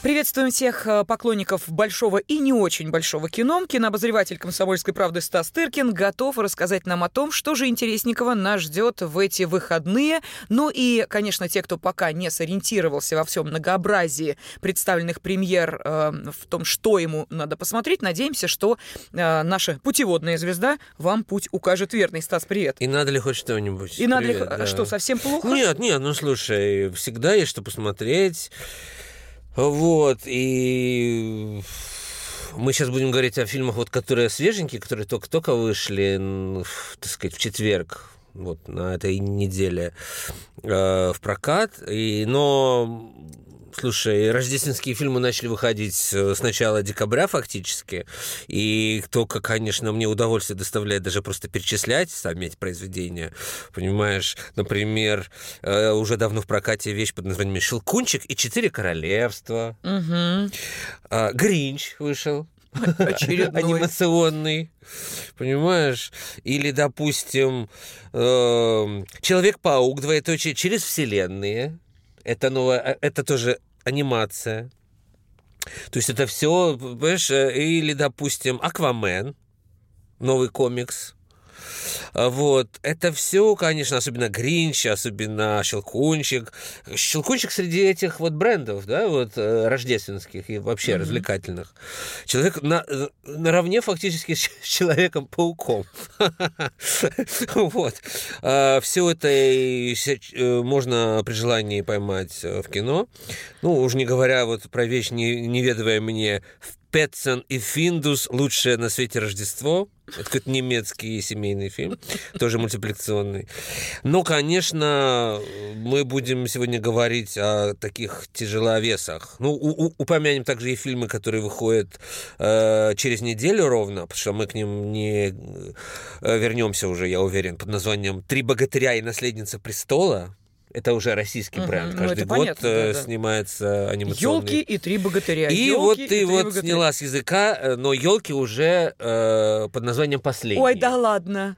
Приветствуем всех э, поклонников большого и не очень большого кино. Кинообозреватель «Комсомольской правды» Стас Тыркин готов рассказать нам о том, что же интересненького нас ждет в эти выходные. Ну и, конечно, те, кто пока не сориентировался во всем многообразии представленных премьер э, в том, что ему надо посмотреть, надеемся, что э, наша путеводная звезда вам путь укажет верный. Стас, привет. И надо ли хоть что-нибудь? И надо ли... Да. Что, совсем плохо? Нет, нет, ну слушай, всегда есть что посмотреть. Вот, и мы сейчас будем говорить о фильмах, вот, которые свеженькие, которые только-только вышли, так сказать, в четверг, вот, на этой неделе э, в прокат. И, но, слушай, рождественские фильмы начали выходить э, с начала декабря фактически, и только, конечно, мне удовольствие доставляет даже просто перечислять сами эти произведения, понимаешь? Например, э, уже давно в прокате вещь под названием «Щелкунчик и четыре королевства». А, Гринч вышел. Очередной. Анимационный. Понимаешь? Или, допустим, эм, Человек-паук, двоеточие, через вселенные. Это новая, э, это тоже анимация. То есть это все, понимаешь, э, или, допустим, Аквамен, новый комикс. А Вот. Это все, конечно, особенно Гринч, особенно Щелкунчик. Щелкунчик среди этих вот брендов, да, вот э, рождественских и вообще развлекательных. Человек на, э, наравне фактически с Человеком-пауком. Вот. Все это э, можно при желании поймать в кино. Ну, уж не говоря вот про вещь, не, неведовая мне, Петсон и Финдус «Лучшее на свете Рождество». Это какой-то немецкий семейный фильм, тоже мультипликационный. Но, конечно, мы будем сегодня говорить о таких тяжеловесах. Ну, упомянем также и фильмы, которые выходят э, через неделю ровно, потому что мы к ним не э, вернемся уже, я уверен, под названием «Три богатыря и наследница престола». Это уже российский бренд. ну, Каждый это год понятно, э, да, да. снимается анимационный Елки и три богатыря. и Ёлки вот и ты три вот богатыря. сняла с языка, э, но елки уже э, под названием последние. Ой, да ладно.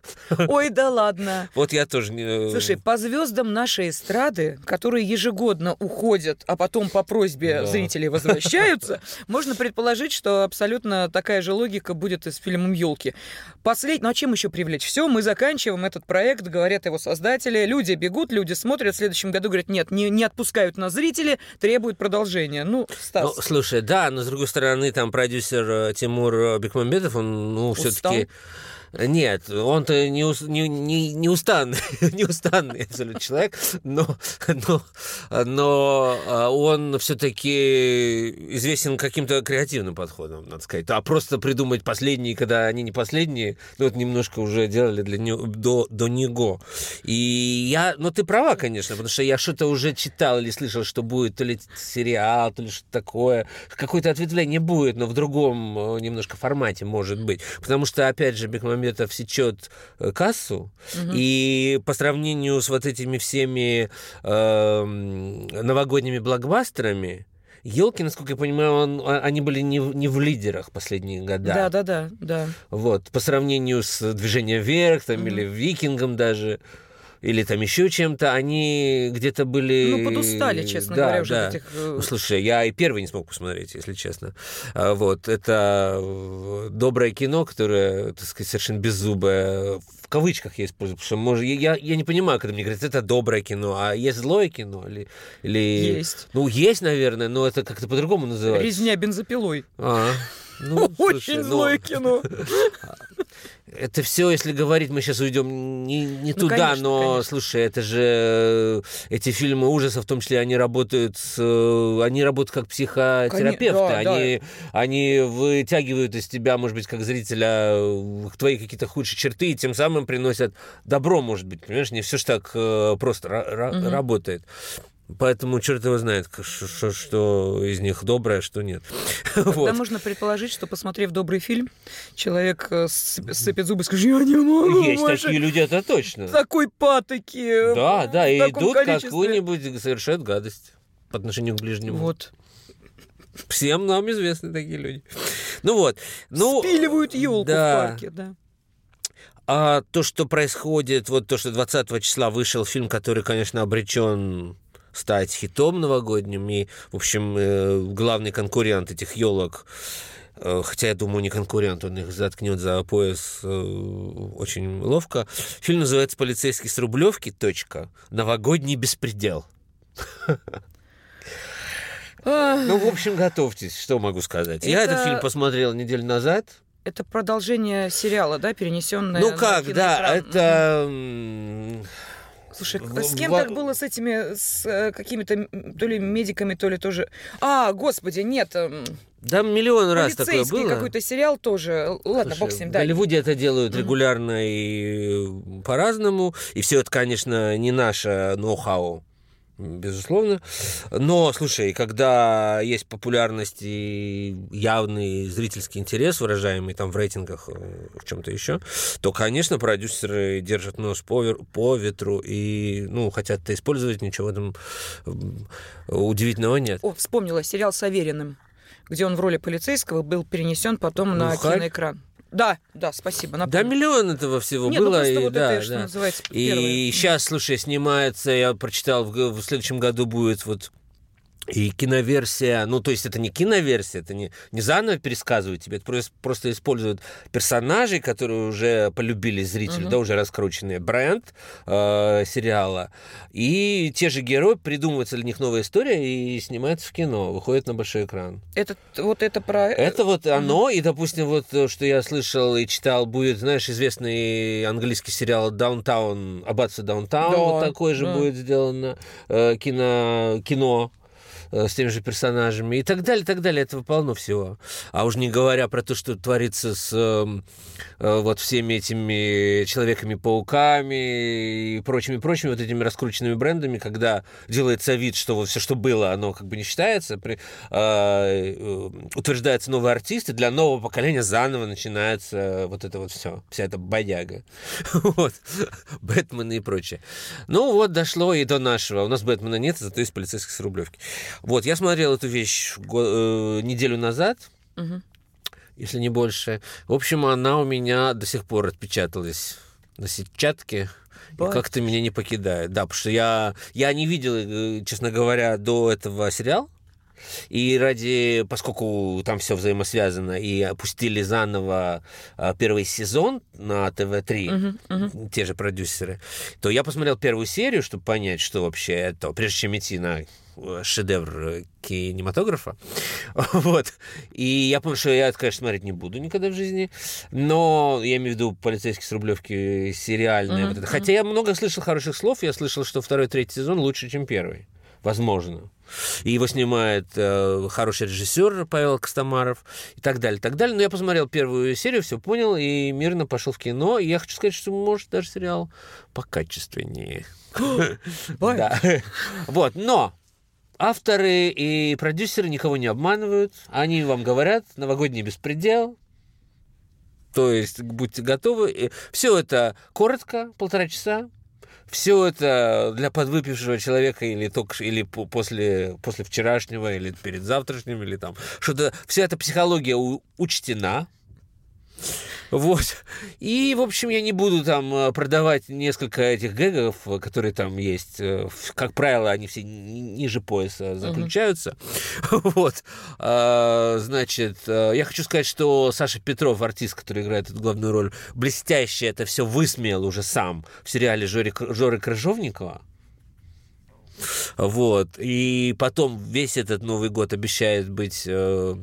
Ой, да ладно. Вот я тоже не. э, Слушай, по звездам нашей эстрады, которые ежегодно уходят, а потом по просьбе Да. зрителей возвращаются, можно предположить, что абсолютно такая же логика будет и с фильмом Елки. Последний, ну а чем еще привлечь? Все, мы заканчиваем этот проект, говорят его создатели. Люди бегут, люди смотрят, следующем году говорят, нет, не, не отпускают нас зрители, требуют продолжения. Ну, Стас, Ну, слушай, да, но с другой стороны, там продюсер э, Тимур Бекмамбетов, он, ну, все-таки. Нет, он-то не, ус- не, не, не устанный, не устанный абсолютно человек, но, но, но а, он все-таки известен каким-то креативным подходом, надо сказать. А просто придумать последние, когда они не последние, ну, вот немножко уже делали для него, до, до него. И я, ну, ты права, конечно, потому что я что-то уже читал или слышал, что будет то ли сериал, то ли что-то такое. Какое-то ответвление будет, но в другом э, немножко формате, может быть. Потому что, опять же, Бекмамбетов сечет э, кассу, и по сравнению с вот этими всеми эм, новогодними блокбастерами, Елки, насколько я понимаю, он- а- они были не, не в лидерах последние года. да, да, да, да. Вот, по сравнению с движением вверх, там, или викингом даже, или там еще чем-то, они где-то были... Ну, подустали, честно Да, говоря, уже да. этих... э, Ну, слушай, я и первый не смог посмотреть, если честно. А, Вот, это э, доброе кино, которое, так сказать, совершенно беззубое. В кавычках я использую, потому что может, я, я не понимаю, когда мне говорят, это доброе кино, а есть злое кино? Или, или... Есть. Ну, есть, наверное, но это как-то по-другому называется. Резня бензопилой. А, ну, слушай, Очень ну, злое кино. Это все, если говорить, мы сейчас уйдем не, не Ну, туда, конечно, но конечно. слушай, это же э, эти фильмы ужасов, в том числе, они работают, с, э, они работают как психотерапевты, Коне- да, они, они вытягивают из тебя, может быть, как зрителя э, твои какие-то худшие черты, и тем самым приносят добро, может быть, понимаешь, не все ж так просто Мгм. работает. Поэтому черт его знает, ш- что из них доброе, а что нет. Тогда Вот. можно предположить, что, посмотрев добрый фильм, человек э, сцеп- сцепит зубы и скажет, я не могу Есть больше такие люди, это точно. такой патоки. Да, да, в и идут количестве». какую-нибудь, совершают гадость по отношению к ближнему. Вот. Всем нам известны такие люди. Ну вот. Ну, Спиливают елку да. в парке, да. А то, что происходит, вот то, что 20 числа вышел фильм, который, конечно, обречен стать хитом новогодним, и, в общем, э, главный конкурент этих елок э, хотя я думаю, не конкурент, он их заткнет за пояс э, очень ловко. Фильм называется «Полицейский с Рублевки. Точка. Новогодний беспредел». Ну, в общем, готовьтесь, что могу сказать. Я Это- этот фильм посмотрел неделю назад. Это продолжение сериала, да, перенесенное Ну как, да, это... Слушай, В- с кем во- так было с этими, с э, какими-то то ли медиками, то ли тоже... А, господи, нет, эм, Да, миллион раз такое было. какой-то сериал тоже. Ладно, Слушай, бог с ним, В да. Голливуде это делают регулярно и по-разному. И все это, конечно, не наше ноу-хау, безусловно. Но, слушай, когда есть популярность и явный зрительский интерес, выражаемый там в рейтингах, э, в чем-то еще, то, конечно, продюсеры держат нос по, по ветру и, ну, хотят это использовать, ничего в этом м, удивительного нет. О, вспомнила сериал с Авериным, где он в роли полицейского был перенесен потом на Глухарь? киноэкран. Да, да, спасибо. Да, напомнил. миллион этого всего Нет, ну было. просто и, вот да, это, что да. называется, И сейчас, слушай, снимается, я прочитал, в, в следующем году будет вот и киноверсия, ну, то есть это не киноверсия, это не, не заново пересказывают тебе, это просто, просто используют персонажей, которые уже полюбили зрители, Мгм. да, уже раскрученные, бренд э, сериала, и те же герои, придумывается для них новая история и снимается в кино, выходит на большой экран. Это, вот это про... Это вот оно, и, допустим, вот то, что я слышал и читал, будет, знаешь, известный английский сериал «Даунтаун», «Аббатство Даунтаун», Да, вот такой же да. будет сделано, э, кино, кино э, с теми же персонажами и так далее, так далее. Этого полно всего. А уж не говоря про то, что творится с эм, э, вот всеми этими Человеками-пауками и прочими-прочими вот этими раскрученными брендами, когда делается вид, что вот все, что было, оно как бы не считается, при- э, э, утверждается новый артист, и для нового поколения заново начинается вот это вот все, вся эта бодяга. Вот. Бэтмены и прочее. Ну вот, дошло и до нашего. У нас Бэтмена нет, зато есть полицейский с Рублевки. Вот, я смотрел эту вещь э, неделю назад, Мгм. если не больше. В общем, она у меня до сих пор отпечаталась на сетчатке. И как-то меня не покидает. Да, потому что я, я не видел, э, честно говоря, до этого сериал. И ради, поскольку там все взаимосвязано, и опустили заново а, первый сезон на ТВ-3, Мгм, мгм. те же продюсеры, то я посмотрел первую серию, чтобы понять, что вообще это, прежде чем идти на э, шедевр э, кинематографа. Вот. И я понял, что я это, конечно, смотреть не буду никогда в жизни. Но я имею в виду полицейский с Рублевки сериальное. Мгм, вот это. Хотя я много слышал хороших слов. Я слышал, что второй, третий сезон лучше, чем первый. Возможно. И его снимает э, хороший режиссер Павел Костомаров и так далее, так далее. Но я посмотрел первую серию, все понял и мирно пошел в кино. И я хочу сказать, что может даже сериал покачественнее. Да. Вот, но авторы и продюсеры никого не обманывают. Они вам говорят, новогодний беспредел. То есть будьте готовы. Все это коротко, полтора часа. Все это для подвыпившего человека или только или по- после, после вчерашнего, или перед завтрашним, или там что-то. Вся эта психология у- учтена. Вот. И, в общем, я не буду там э, продавать несколько этих гэгов, э, которые там есть. Э, Как правило, они все ни- ниже пояса заключаются. Вот. А, Значит, я хочу сказать, что Саша Петров, артист, который играет эту главную роль, блестяще это все высмеял уже сам в сериале Жори- Жоры Крыжовникова. Вот. И потом весь этот Новый год обещает быть э,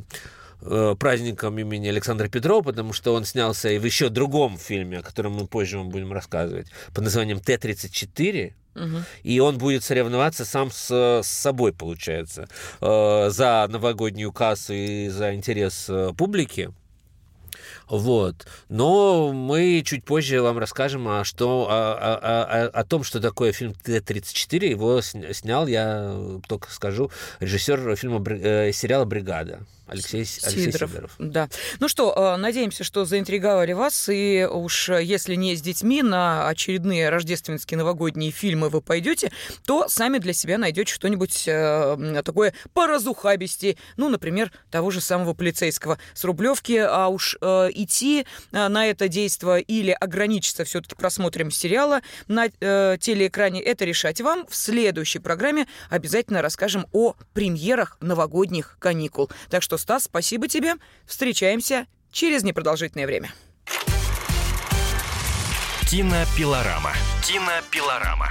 э, праздником имени Александра Петрова, потому что он снялся и в еще другом фильме, о котором мы позже вам будем рассказывать, под названием Т-34. Мгм. И он будет соревноваться сам с, с собой, получается, э, за новогоднюю кассу и за интерес э, публики. Вот. Но мы чуть позже вам расскажем, а что, о, о- о- о том, что такое фильм Т-34. Его сня- снял, я только скажу, режиссер фильма, «Бри- э, сериала «Бригада». Алексей, Алексей Сидоров. Сидоров. Да. Ну что, э, надеемся, что заинтриговали вас, и уж если не с детьми на очередные рождественские новогодние фильмы вы пойдете, то сами для себя найдете что-нибудь э, такое поразухабисти, ну, например, того же самого полицейского с Рублевки, а уж э, идти э, на это действо или ограничиться все-таки просмотром сериала на э, телеэкране, это решать вам. В следующей программе обязательно расскажем о премьерах новогодних каникул. Так Стас, спасибо тебе. Встречаемся через непродолжительное время. Кинопилорама. Кинопилорама.